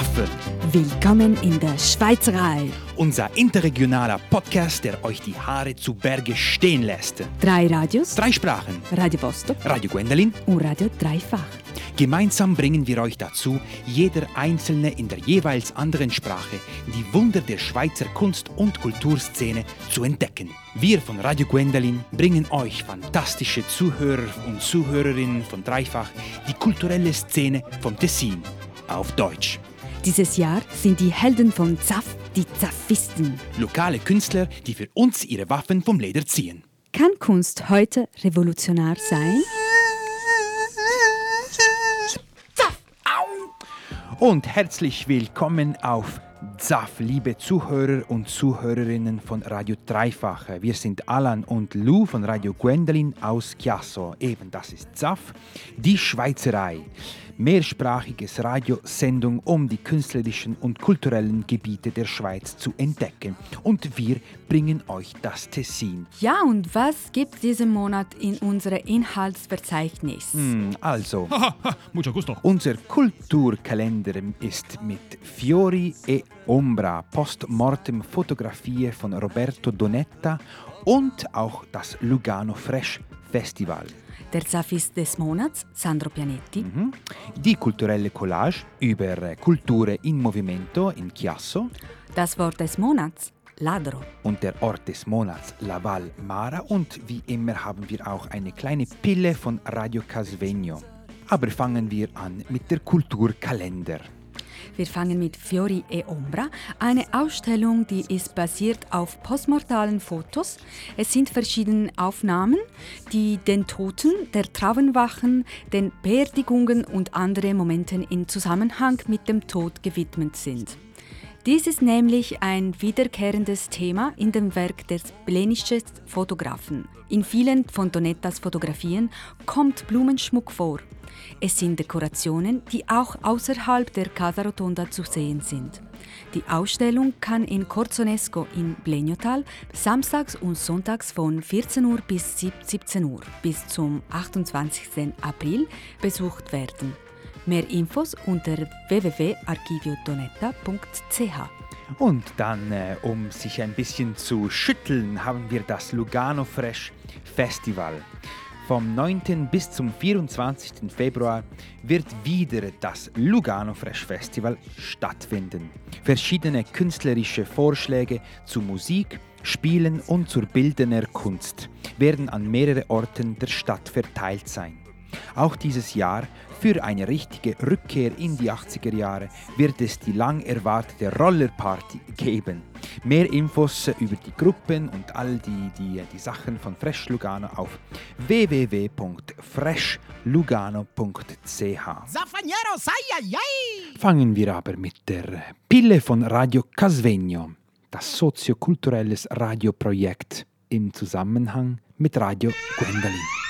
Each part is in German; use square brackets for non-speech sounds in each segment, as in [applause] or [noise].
Zaffer. Willkommen in der Schweizerei. Unser interregionaler Podcast, der euch die Haare zu Berge stehen lässt. Drei Radios, Drei Sprachen. Radio Vostok Radio Gwendolyn. und Radio Dreifach. Gemeinsam bringen wir euch dazu, jeder Einzelne in der jeweils anderen Sprache die Wunder der Schweizer Kunst- und Kulturszene zu entdecken. Wir von Radio Gwendolyn bringen euch fantastische Zuhörer und Zuhörerinnen von Dreifach die kulturelle Szene vom Tessin auf Deutsch. Dieses Jahr sind die Helden von Zaff die Zaffisten. Lokale Künstler, die für uns ihre Waffen vom Leder ziehen. Kann Kunst heute revolutionär sein? Und herzlich willkommen auf ZAF, liebe Zuhörer und Zuhörerinnen von Radio Dreifach. Wir sind Alan und Lou von Radio Gwendolyn aus Chiasso. Eben, das ist ZAF, die Schweizerei. Mehrsprachiges Radiosendung, um die künstlerischen und kulturellen Gebiete der Schweiz zu entdecken. Und wir bringen euch das Tessin. Ja, und was gibt diesen Monat in unserem Inhaltsverzeichnis? Hm, Also, Mucho gusto. Unser Kulturkalender ist mit Fiori e Ombra, Postmortem Fotografie von Roberto Donetta und auch das Lugano Fresh Festival. Der Zaffist des Monats, Sandro Pianetti. Mhm. Die kulturelle Collage über Kulture in Movimento in Chiasso Das Wort des Monats, Ladro. und der Ort des Monats Laval Mara und wie immer haben wir auch eine kleine Pille von Radio Casvegno. Aber fangen wir an mit der Kulturkalender. Wir fangen mit Fiori e Ombra, eine Ausstellung, die ist basiert auf postmortalen Fotos. Es sind verschiedene Aufnahmen, die den Toten, der Traubenwachen, den Beerdigungen und anderen Momenten in Zusammenhang mit dem Tod gewidmet sind. Dies ist nämlich ein wiederkehrendes Thema in dem Werk des blenischen Fotografen. In vielen von Donettas Fotografien kommt Blumenschmuck vor. Es sind Dekorationen, die auch außerhalb der Casa Rotonda zu sehen sind. Die Ausstellung kann in Corzonesco in Bleniotal samstags und sonntags von 14 Uhr bis 17 Uhr bis zum 28. April besucht werden. Mehr Infos unter www.archiviodonetta.ch. Und dann, äh, um sich ein bisschen zu schütteln, haben wir das Lugano Fresh Festival. Vom 9. bis zum 24. Februar wird wieder das Lugano Fresh Festival stattfinden. Verschiedene künstlerische Vorschläge zu Musik, Spielen und zur bildender Kunst werden an mehrere Orten der Stadt verteilt sein. Auch dieses Jahr, für eine richtige Rückkehr in die 80er Jahre, wird es die lang erwartete Rollerparty geben. Mehr Infos über die Gruppen und all die, die, die Sachen von Fresh Lugano auf www.freshlugano.ch. Fangen wir aber mit der Pille von Radio Casvegno, das soziokulturelles Radioprojekt im Zusammenhang mit Radio Gwendolyn.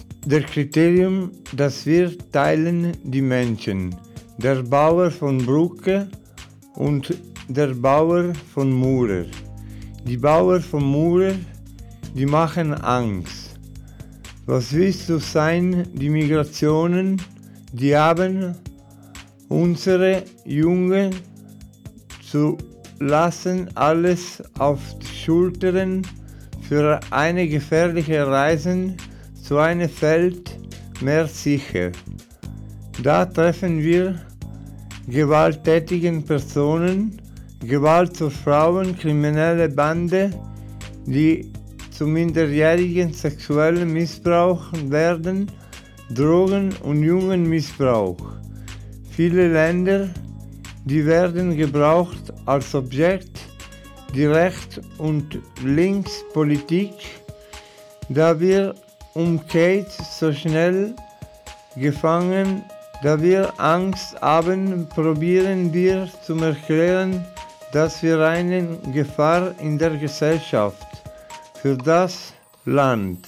der Kriterium, das wir teilen, die Menschen. Der Bauer von Brücke und der Bauer von Murer. Die Bauer von Murer, die machen Angst. Was willst du sein, die Migrationen, die haben unsere Jungen zu lassen alles auf die Schultern für eine gefährliche Reise zu einem Feld mehr sicher. Da treffen wir gewalttätigen Personen, Gewalt zu Frauen, kriminelle Bande, die zu minderjährigen sexuellen Missbrauch werden, Drogen- und Jungenmissbrauch. Viele Länder, die werden gebraucht als Objekt, die Recht- und Linkspolitik, da wir um Kate so schnell gefangen Da wir Angst haben, probieren wir zu erklären, dass wir eine Gefahr in der Gesellschaft für das Land.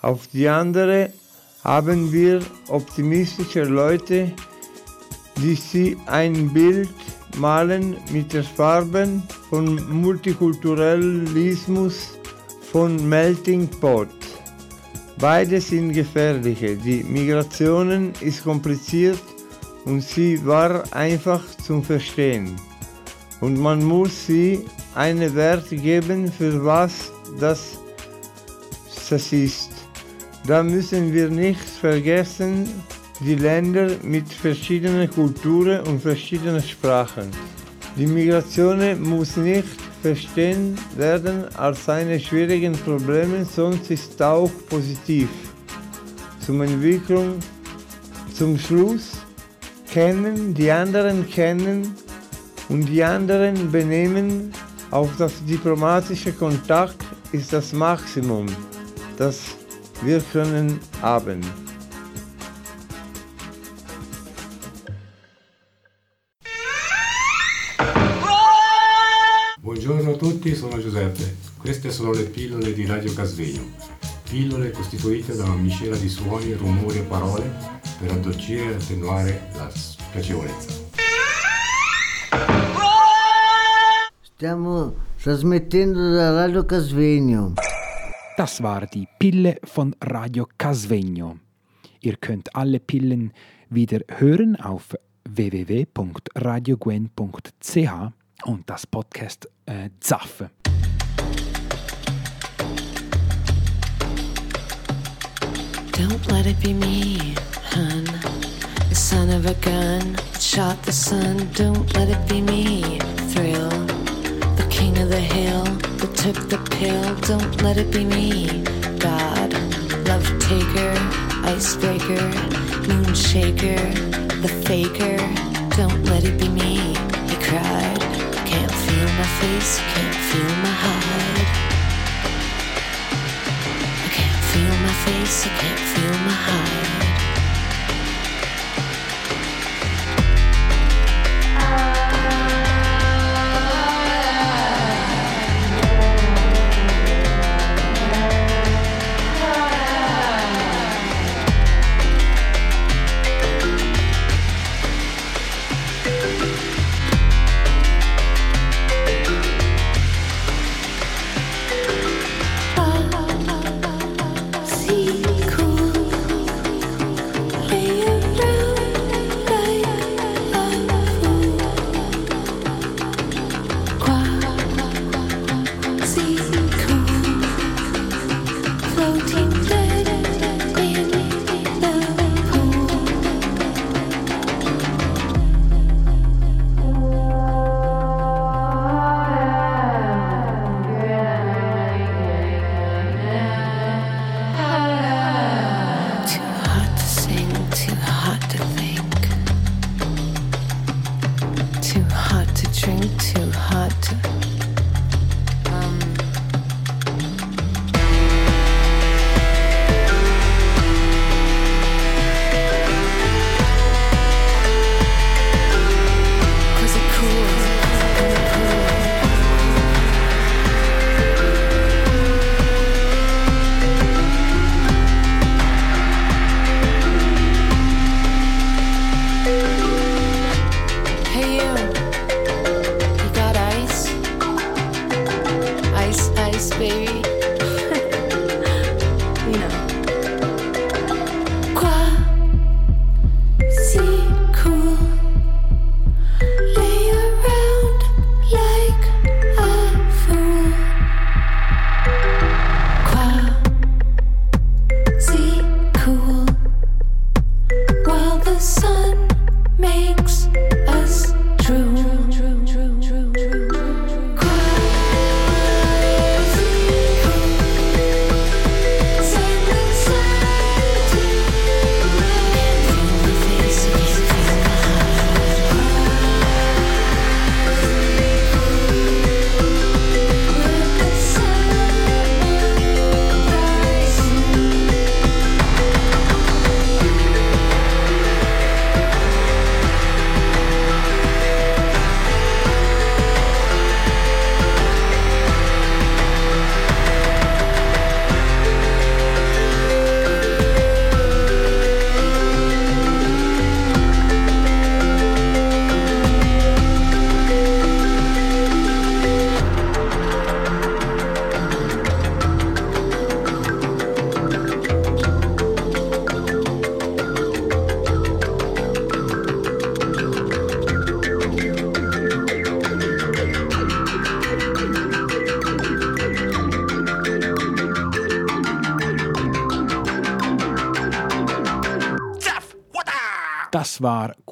Auf die andere haben wir optimistische Leute, die sie ein Bild malen mit den Farben von Multikulturalismus, von Melting Pot. Beide sind gefährliche. Die Migration ist kompliziert und sie war einfach zum Verstehen. Und man muss sie einen Wert geben, für was das, das ist. Da müssen wir nicht vergessen, die Länder mit verschiedenen Kulturen und verschiedenen Sprachen. Die Migration muss nicht verstehen werden als eine schwierigen Problem, sonst ist auch positiv. Zum Entwicklung, zum Schluss kennen, die anderen kennen und die anderen benehmen auf das diplomatische Kontakt ist das Maximum, das wir können haben. Tutti, sono Giuseppe. Queste sono le pillole di Radio Casvegno. Pillole costituite da una miscela di suoni, rumori e parole per addolcire e attenuare la spiacevolezza. Stiamo trasmettendo da Radio Casvegno. Das war die Pille von Radio Casvegno. Ihr könnt alle Pillen wieder hören auf www.radiogwen.ch und das Podcast äh, eh, Zaffe. Don't let it be me, hun. The son of a gun shot the sun. Don't let it be me, thrill. The king of the hill that took the pill. Don't let it be me, God. Love taker, icebreaker, moon shaker, the faker. Don't let it be me, he cried. Feel my face, can't feel my hide. I can't feel my face, I can't feel my hide.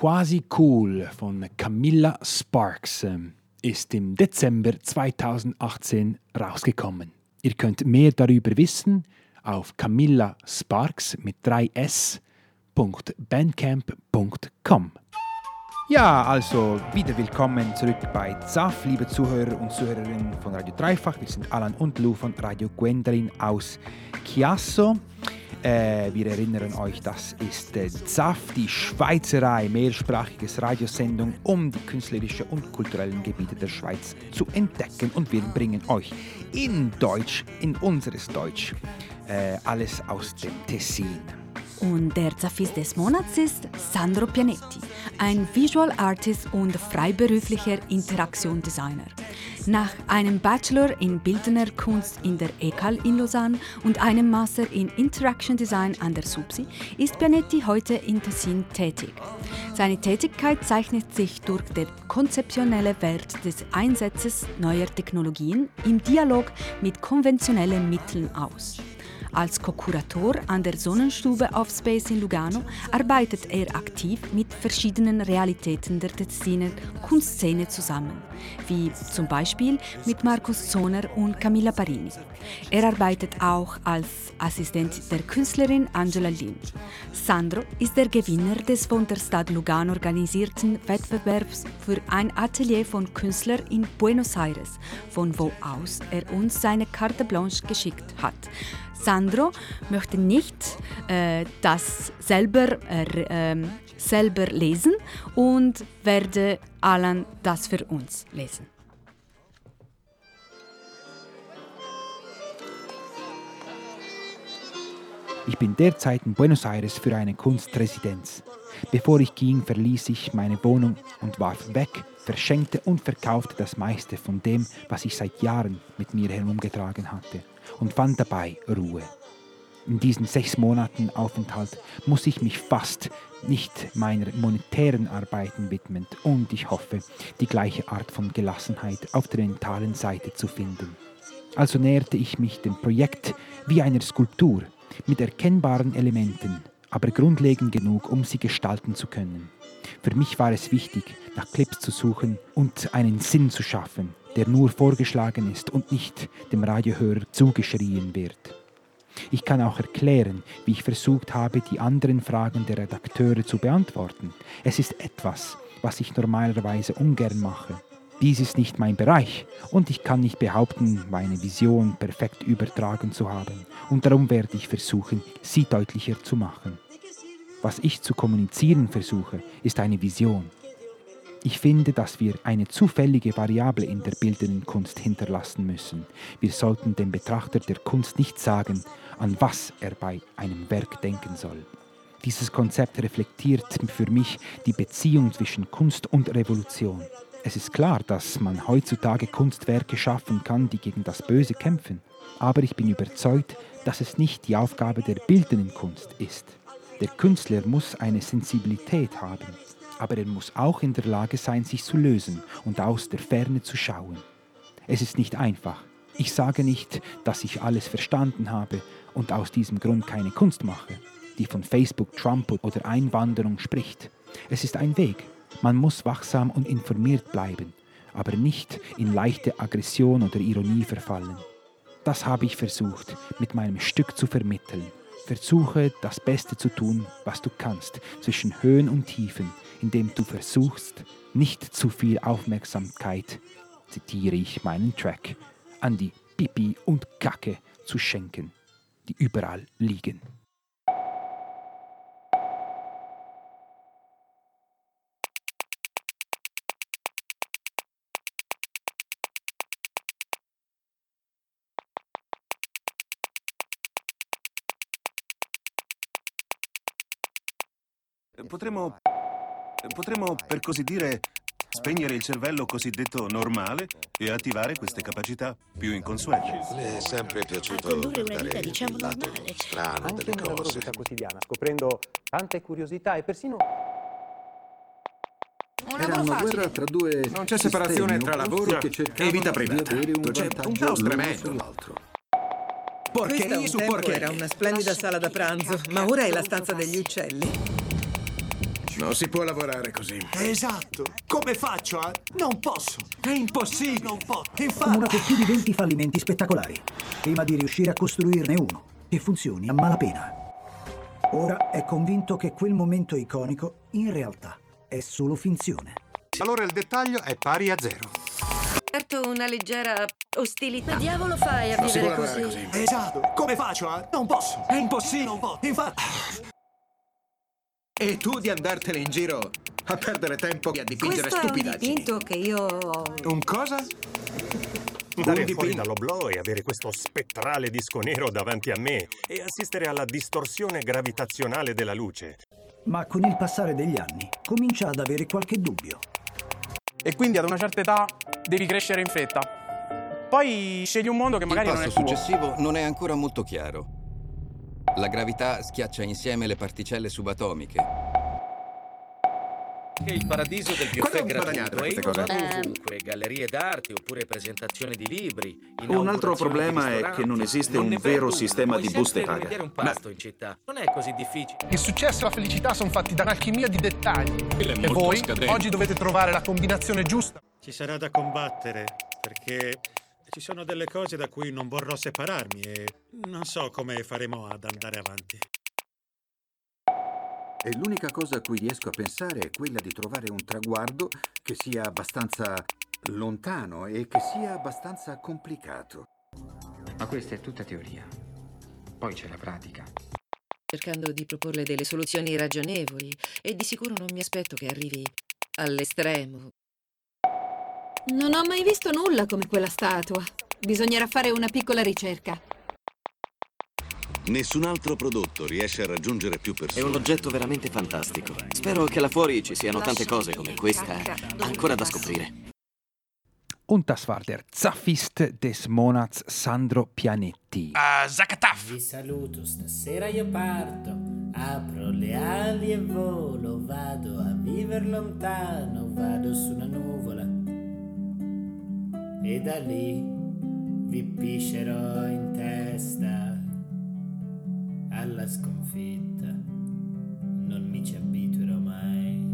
Quasi cool von Camilla Sparks. ähm, Ist im Dezember 2018 rausgekommen. Ihr könnt mehr darüber wissen auf Camilla Sparks mit 3s.bandcamp.com. Ja, also wieder willkommen zurück bei ZAF, liebe Zuhörer und Zuhörerinnen von Radio Dreifach. Wir sind Alan und Lou von Radio Gwendolin aus Chiasso. Äh, wir erinnern euch, das ist äh, ZAF, die Schweizerei, mehrsprachiges Radiosendung, um die künstlerischen und kulturellen Gebiete der Schweiz zu entdecken. Und wir bringen euch in Deutsch, in unseres Deutsch, äh, alles aus dem Tessin. Und der Zafis des Monats ist Sandro Pianetti, ein Visual Artist und freiberuflicher Interaktion Designer. Nach einem Bachelor in Bildender Kunst in der ECAL in Lausanne und einem Master in Interaction Design an der SUPSI ist Pianetti heute in Tessin tätig. Seine Tätigkeit zeichnet sich durch den konzeptionellen Wert des Einsatzes neuer Technologien im Dialog mit konventionellen Mitteln aus. Als Co-Kurator an der Sonnenstube auf Space in Lugano arbeitet er aktiv mit verschiedenen Realitäten der Tessiner Kunstszene zusammen, wie zum Beispiel mit Markus Zoner und Camilla Parini. Er arbeitet auch als Assistent der Künstlerin Angela Lind. Sandro ist der Gewinner des von der Stadt Lugano organisierten Wettbewerbs für ein Atelier von Künstlern in Buenos Aires, von wo aus er uns seine Carte Blanche geschickt hat. Sandro möchte nicht äh, das selber, äh, ähm, selber lesen und werde Alan das für uns lesen. Ich bin derzeit in Buenos Aires für eine Kunstresidenz. Bevor ich ging, verließ ich meine Wohnung und warf weg, verschenkte und verkaufte das meiste von dem, was ich seit Jahren mit mir herumgetragen hatte und fand dabei Ruhe. In diesen sechs Monaten Aufenthalt muss ich mich fast nicht meiner monetären Arbeiten widmen und ich hoffe, die gleiche Art von Gelassenheit auf der mentalen Seite zu finden. Also näherte ich mich dem Projekt wie einer Skulptur mit erkennbaren Elementen, aber grundlegend genug, um sie gestalten zu können. Für mich war es wichtig, nach Clips zu suchen und einen Sinn zu schaffen, der nur vorgeschlagen ist und nicht dem Radiohörer zugeschrien wird. Ich kann auch erklären, wie ich versucht habe, die anderen Fragen der Redakteure zu beantworten. Es ist etwas, was ich normalerweise ungern mache. Dies ist nicht mein Bereich und ich kann nicht behaupten, meine Vision perfekt übertragen zu haben. Und darum werde ich versuchen, sie deutlicher zu machen. Was ich zu kommunizieren versuche, ist eine Vision. Ich finde, dass wir eine zufällige Variable in der bildenden Kunst hinterlassen müssen. Wir sollten dem Betrachter der Kunst nicht sagen, an was er bei einem Werk denken soll. Dieses Konzept reflektiert für mich die Beziehung zwischen Kunst und Revolution. Es ist klar, dass man heutzutage Kunstwerke schaffen kann, die gegen das Böse kämpfen. Aber ich bin überzeugt, dass es nicht die Aufgabe der bildenden Kunst ist. Der Künstler muss eine Sensibilität haben, aber er muss auch in der Lage sein, sich zu lösen und aus der Ferne zu schauen. Es ist nicht einfach. Ich sage nicht, dass ich alles verstanden habe und aus diesem Grund keine Kunst mache, die von Facebook, Trump oder Einwanderung spricht. Es ist ein Weg. Man muss wachsam und informiert bleiben, aber nicht in leichte Aggression oder Ironie verfallen. Das habe ich versucht, mit meinem Stück zu vermitteln. Versuche, das Beste zu tun, was du kannst, zwischen Höhen und Tiefen, indem du versuchst, nicht zu viel Aufmerksamkeit, zitiere ich meinen Track, an die Pipi und Kacke zu schenken, die überall liegen. Potremmo, potremmo, per così dire, spegnere il cervello cosiddetto normale e attivare queste capacità più inconsuete. Le è sempre piaciuto condurre una vita, diciamo, il lato normale. strano Anche delle nella cose. vita quotidiana, scoprendo tante curiosità e persino Era una guerra tra due Non c'è separazione tra lavoro e vita privata. C'è un caos tremendo. sull'altro. Porcherie su tempo porcherie. era una splendida sala da pranzo, ma ora è la stanza degli uccelli. Non si può lavorare così. Esatto. Come faccio a... Non posso. È impossibile. Non posso. Infatti... Accumulato più di 20 fallimenti spettacolari, prima di riuscire a costruirne uno che funzioni a malapena. Ora è convinto che quel momento iconico, in realtà, è solo finzione. Allora il dettaglio è pari a zero. Certo una leggera ostilità. Che diavolo fai a Non si vivere così? così. Esatto. Come faccio a... Non posso. È impossibile. Non posso. Infatti... E tu di andartene in giro a perdere tempo e a dipingere Questo è un stupidaggini. dipinto che io. Un cosa? Andare Un fuori dall'oblò e avere questo spettrale disco nero davanti a me e assistere alla distorsione gravitazionale della luce. Ma con il passare degli anni comincia ad avere qualche dubbio. E quindi ad una certa età devi crescere in fretta. Poi scegli un mondo che magari Il non è passo tuo. successivo non è ancora molto chiaro. La gravità schiaccia insieme le particelle subatomiche. Che il paradiso del guadagnato gratuito è innovato ovunque, gallerie d'arte oppure presentazioni di libri. Un altro problema è che non esiste Non un vero sistema di buste paga. un pasto in città. Non è così difficile. Il successo e la felicità sono fatti da un'alchimia di dettagli. E voi scadente. oggi dovete trovare la combinazione giusta. Ci sarà da combattere perché ci sono delle cose da cui non vorrò separarmi e non so come faremo ad andare avanti. E l'unica cosa a cui riesco a pensare è quella di trovare un traguardo che sia abbastanza lontano e che sia abbastanza complicato. Ma questa è tutta teoria. Poi c'è la pratica. cercando di proporle delle soluzioni ragionevoli e di sicuro non mi aspetto che arrivi all'estremo. Non ho mai visto nulla come quella statua. Bisognerà fare una piccola ricerca. Nessun altro prodotto riesce a raggiungere più È persone. un oggetto veramente fantastico. Spero che là fuori ci siano tante cose come questa ancora da scoprire. Und das war der Zaffist des Monats Sandro Pianetti. Vi saluto, stasera io parto. Apro le ali e volo, vado a viver lontano, vado su una nuvola. E da lì vi piscerò in testa alla sconfitta. Non mi ci abituerò mai.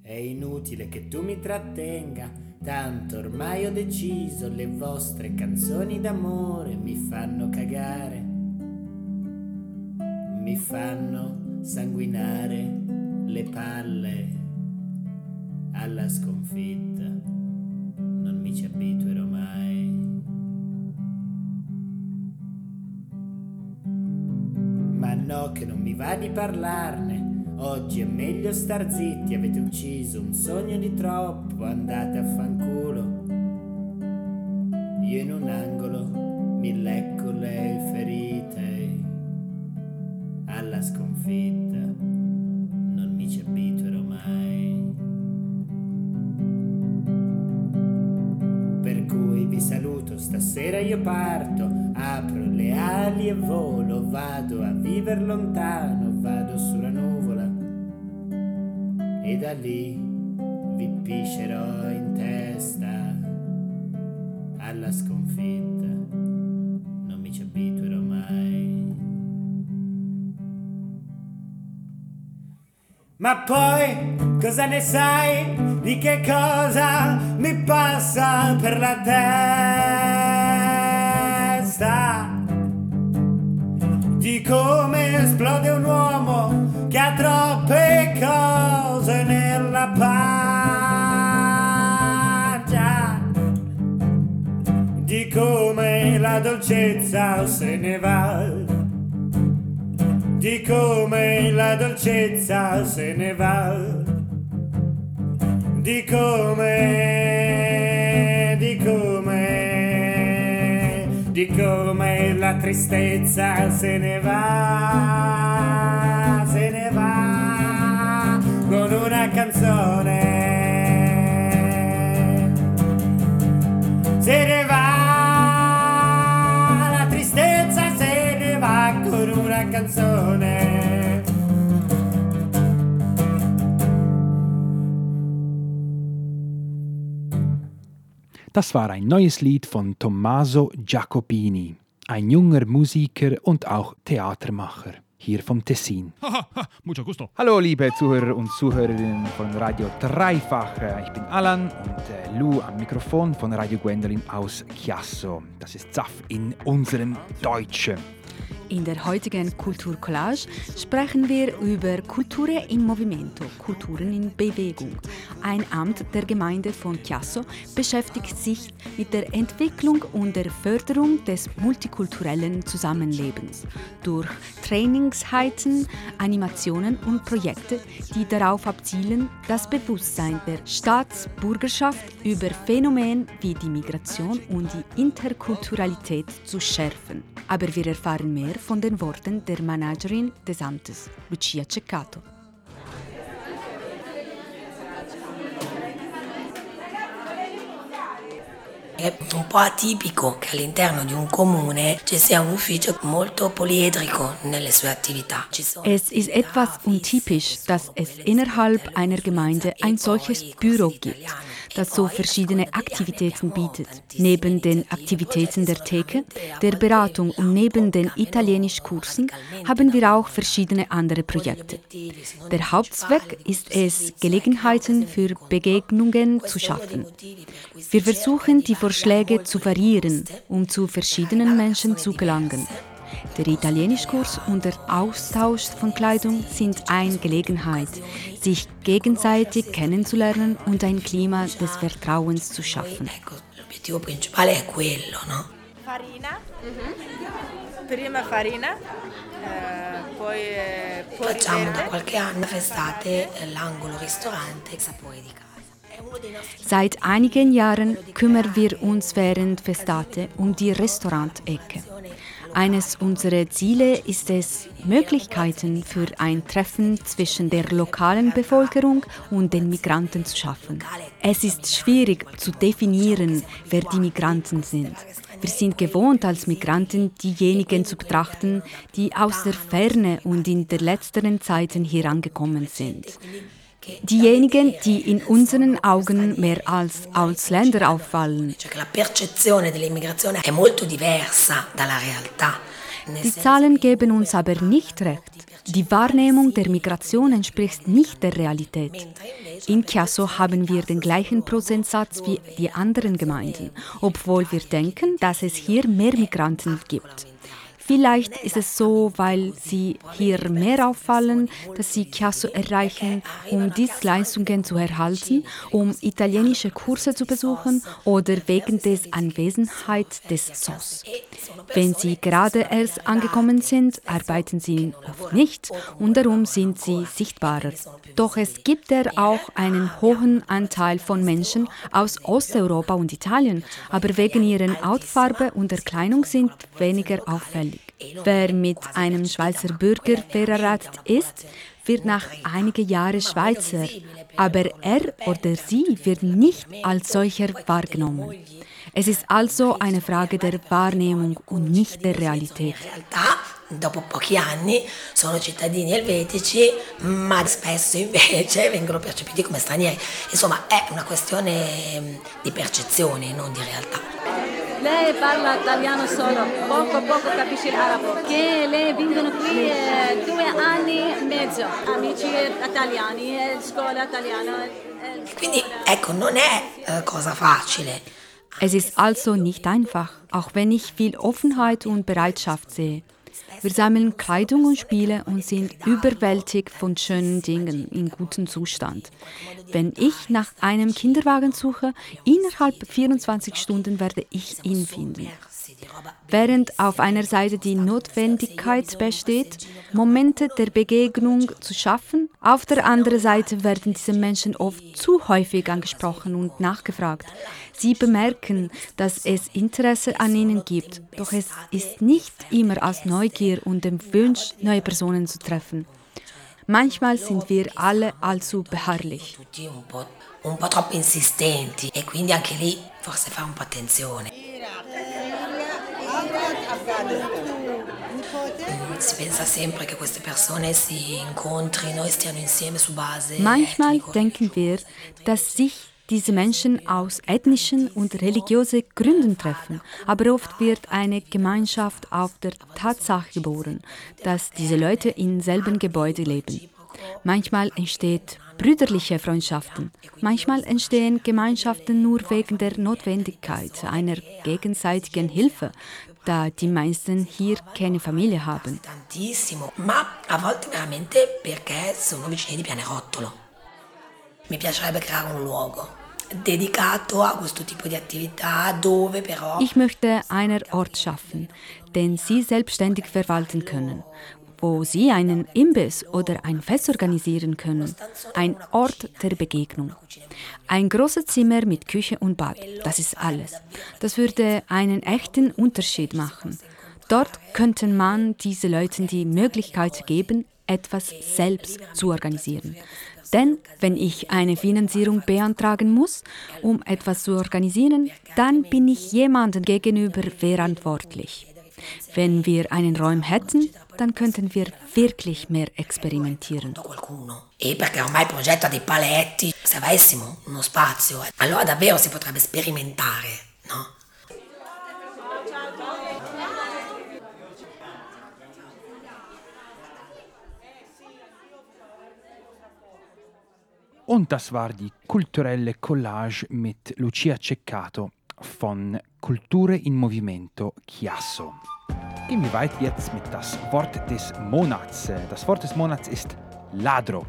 È inutile che tu mi trattenga, tanto ormai ho deciso, le vostre canzoni d'amore mi fanno cagare, mi fanno sanguinare le palle alla sconfitta, non mi ci abituerò mai. Ma no che non mi va di parlarne. Oggi è meglio star zitti, avete ucciso un sogno di troppo, andate a fanculo. Io in un angolo mi lecco le ferite alla sconfitta, io parto, apro le ali e volo, vado a viver lontano, vado sulla nuvola e da lì vi piscerò in testa alla sconfitta, non mi ci abituerò mai. Ma poi cosa ne sai di che cosa mi passa per la testa? Di come esplode un uomo che ha troppe cose nella pancia. Di come la dolcezza se ne va. Di come la dolcezza se ne va, di come, di come, di come la tristezza se ne va, se ne va con una canzone. Se ne va, la tristezza se ne va con una canzone. Das war ein neues Lied von Tommaso Giacopini. ein junger Musiker und auch Theatermacher hier vom Tessin. Mucho gusto. Hallo liebe Zuhörer und Zuhörerinnen von Radio Dreifach. Ich bin Alan und äh, Lou am Mikrofon von Radio Gwendolin aus Chiasso. Das ist Zaff in unserem Deutschen. In der heutigen Kulturcollage sprechen wir über Culture in Movimento, Kulturen in Bewegung. Ein Amt der Gemeinde von Chiasso beschäftigt sich mit der Entwicklung und der Förderung des multikulturellen Zusammenlebens durch Trainingsheiten, Animationen und Projekte, die darauf abzielen, das Bewusstsein der Staatsbürgerschaft über Phänomene wie die Migration und die Interkulturalität zu schärfen. Aber wir erfahren mehr von den Worten der Managerin des Amtes, Lucia Ceccato. È un po' atipico che all'interno di un comune ci sia un ufficio molto poliedrico nelle sue attività. Es ist etwas untypisch, dass es innerhalb einer Gemeinde ein solches Büro gibt, das so verschiedene Aktivitäten bietet. Neben den Aktivitäten der Theke, der Beratung und neben den Italienischkursen haben wir auch verschiedene andere Projekte. Der Hauptzweck ist es, Gelegenheiten für Begegnungen zu schaffen. Wir versuchen, die Vorschläge zu variieren, um zu verschiedenen Menschen zu gelangen. Der Italienischkurs und der Austausch von Kleidung sind eine Gelegenheit, sich gegenseitig kennenzulernen und ein Klima des Vertrauens zu schaffen. L'obiettivo principale è quello, no? Farina, prima farina, eh, poi eh, Facciamo da qualche anno festate eh, l'angolo ristorante Sapore di casa. Seit einigen Jahren kümmern wir uns während Festate um die Restaurantecke. Eines unserer Ziele ist es, Möglichkeiten für ein Treffen zwischen der lokalen Bevölkerung und den Migranten zu schaffen. Es ist schwierig zu definieren, wer die Migranten sind. Wir sind gewohnt, als Migranten diejenigen zu betrachten, die aus der Ferne und in der letzteren Zeiten hier angekommen sind. Diejenigen, die in unseren Augen mehr als Ausländer auffallen. Die Zahlen geben uns aber nicht recht. Die Wahrnehmung der Migration entspricht nicht der Realität. In Chiasso haben wir den gleichen Prozentsatz wie die anderen Gemeinden, obwohl wir denken, dass es hier mehr Migranten gibt. Vielleicht ist es so, weil sie hier mehr auffallen, dass sie Chiasso erreichen, um Dienstleistungen zu erhalten, um italienische Kurse zu besuchen oder wegen der Anwesenheit des SOS. Wenn sie gerade erst angekommen sind, arbeiten sie oft nicht und darum sind sie sichtbarer. Doch es gibt er auch einen hohen Anteil von Menschen aus Osteuropa und Italien, aber wegen ihrer Hautfarbe und Erkleinung sind weniger auffällig. Wer mit einem Schweizer Bürger verheiratet ist, wird nach einigen Jahren Schweizer, aber er oder sie wird nicht als solcher wahrgenommen. Es ist also eine Frage der Wahrnehmung und nicht der Realität. Dopo pochi anni sono cittadini elvetici, ma spesso invece [laughs] vengono percepiti come stranieri. Insomma, è una questione di percezione, non di realtà. Lei parla italiano solo, poco poco capisce l'arabo. Che lei vengono qui eh, due anni e mezzo, amici italiani, eh, scuola italiana. eh, Quindi ecco, non è eh, cosa facile. Es ist also nicht einfach, auch wenn ich viel Offenheit und Bereitschaft sehe. Wir sammeln Kleidung und Spiele und sind überwältigt von schönen Dingen in gutem Zustand. Wenn ich nach einem Kinderwagen suche, innerhalb 24 Stunden werde ich ihn finden. Während auf einer Seite die Notwendigkeit besteht, Momente der Begegnung zu schaffen, auf der anderen Seite werden diese Menschen oft zu häufig angesprochen und nachgefragt. Sie bemerken, dass es Interesse an ihnen gibt, doch es ist nicht immer aus Neugier und dem Wunsch, neue Personen zu treffen. Manchmal sind wir alle allzu beharrlich. Un po' troppo insistenti e quindi anche lì forse fa un po' attenzione. Si pensa sempre che queste persone si incontrino e stiano insieme su base Manchmal etnico. denken wir, dass sich diese Menschen aus ethnischen und religiösen Gründen treffen, aber oft wird eine Gemeinschaft auf der Tatsache geboren, dass diese Leute in selben Gebäude leben. Manchmal entsteht brüderliche Freundschaften. Manchmal entstehen Gemeinschaften nur wegen der Notwendigkeit einer gegenseitigen Hilfe, da die meisten hier keine Familie haben. Ich möchte einen Ort schaffen, den Sie selbstständig verwalten können, wo Sie einen Imbiss oder ein Fest organisieren können. Ein Ort der Begegnung. Ein großes Zimmer mit Küche und Bad, das ist alles. Das würde einen echten Unterschied machen. Dort könnte man diesen Leuten die Möglichkeit geben, etwas selbst zu organisieren. Denn wenn ich eine Finanzierung beantragen muss, um etwas zu organisieren, dann bin ich jemandem gegenüber verantwortlich. Wenn wir einen Raum hätten, dann könnten wir wirklich mehr experimentieren. E perché ormai il progetto ha dei paletti, se avessimo uno spazio, allora davvero si potrebbe sperimentare, no? Und das war die kulturelle Collage mit Lucia Ceccato von Kulture in Movimento Chiasso. Gehen wir weiter jetzt mit das Wort des Monats. Das Wort des Monats ist Ladro.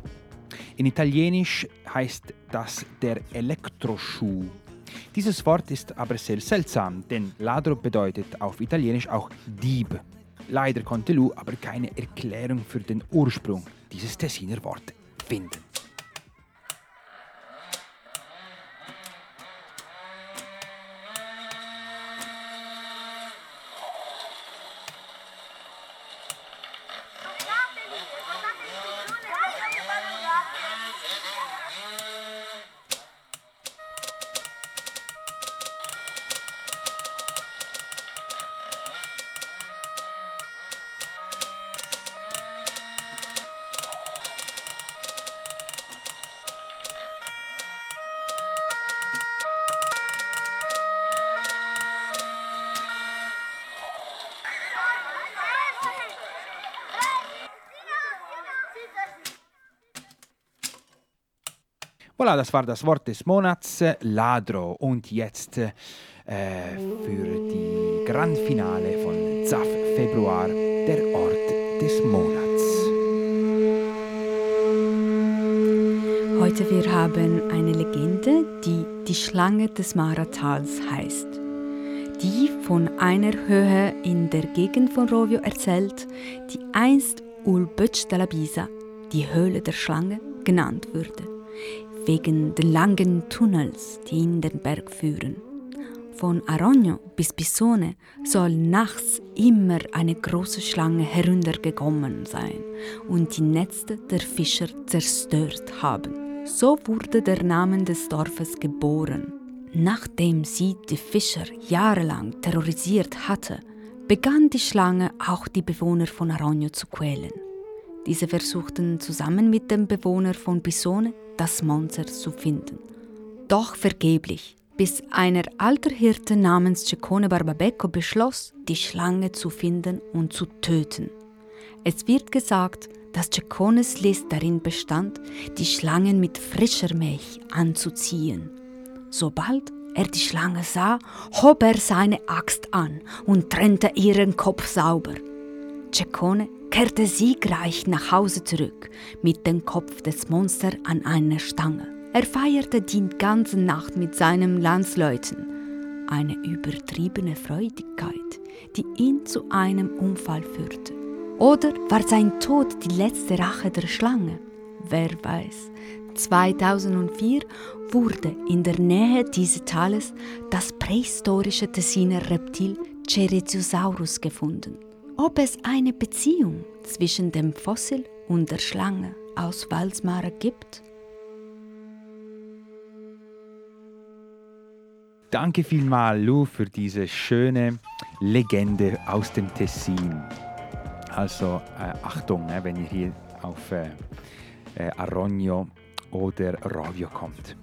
In Italienisch heißt das der Elektroschuh. Dieses Wort ist aber sehr seltsam, denn Ladro bedeutet auf Italienisch auch Dieb. Leider konnte Lu aber keine Erklärung für den Ursprung dieses Tessiner Wortes finden. Das war das Wort des Monats, Ladro. Und jetzt äh, für die Grand Finale von ZAF Februar, der Ort des Monats. Heute wir haben eine Legende, die die Schlange des Maratals heißt. Die von einer Höhe in der Gegend von Rovio erzählt, die einst Ulböc della Bisa, die Höhle der Schlange, genannt wurde wegen den langen Tunnels, die in den Berg führen. Von Arogno bis Bisone soll nachts immer eine große Schlange heruntergekommen sein und die Netze der Fischer zerstört haben. So wurde der Name des Dorfes geboren. Nachdem sie die Fischer jahrelang terrorisiert hatte, begann die Schlange auch die Bewohner von Arogno zu quälen. Diese versuchten zusammen mit dem Bewohner von Bisone das Monster zu finden. Doch vergeblich, bis einer alter Hirte namens Ceccone Barbabecco beschloss, die Schlange zu finden und zu töten. Es wird gesagt, dass Ceccones List darin bestand, die Schlangen mit frischer Milch anzuziehen. Sobald er die Schlange sah, hob er seine Axt an und trennte ihren Kopf sauber. Ceccone kehrte siegreich nach Hause zurück mit dem Kopf des Monsters an einer Stange. Er feierte die ganze Nacht mit seinen Landsleuten. Eine übertriebene Freudigkeit, die ihn zu einem Unfall führte. Oder war sein Tod die letzte Rache der Schlange? Wer weiß. 2004 wurde in der Nähe dieses Tales das prähistorische Tessiner Reptil Cerezosaurus gefunden. Ob es eine Beziehung zwischen dem Fossil und der Schlange aus Walsmara gibt? Danke vielmals, Lou, für diese schöne Legende aus dem Tessin. Also äh, Achtung, äh, wenn ihr hier auf äh, äh Arogno oder Rovio kommt.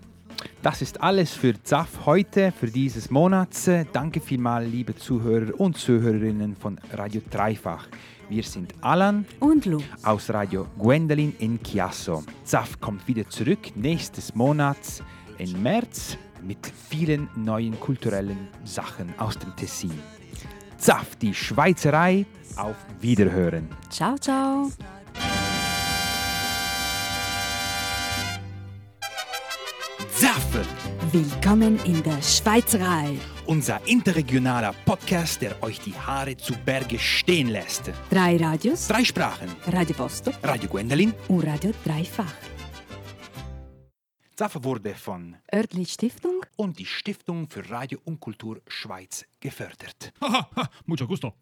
Das ist alles für ZAF heute, für dieses Monat. Danke vielmals, liebe Zuhörer und Zuhörerinnen von Radio Dreifach. Wir sind Alan und Lu aus Radio Gwendolin in Chiasso. ZAF kommt wieder zurück nächstes Monat im März mit vielen neuen kulturellen Sachen aus dem Tessin. ZAF, die Schweizerei, auf Wiederhören. Ciao, ciao. ZAF! Willkommen in der Schweizerei. Unser interregionaler Podcast, der euch die Haare zu Berge stehen lässt. Drei Radios. Drei Sprachen. Radio Vostok. Radio Gwendolin. Und Radio Dreifach. ZAF wurde von Örtlich Stiftung und die Stiftung für Radio und Kultur Schweiz gefördert. Haha, mucho gusto.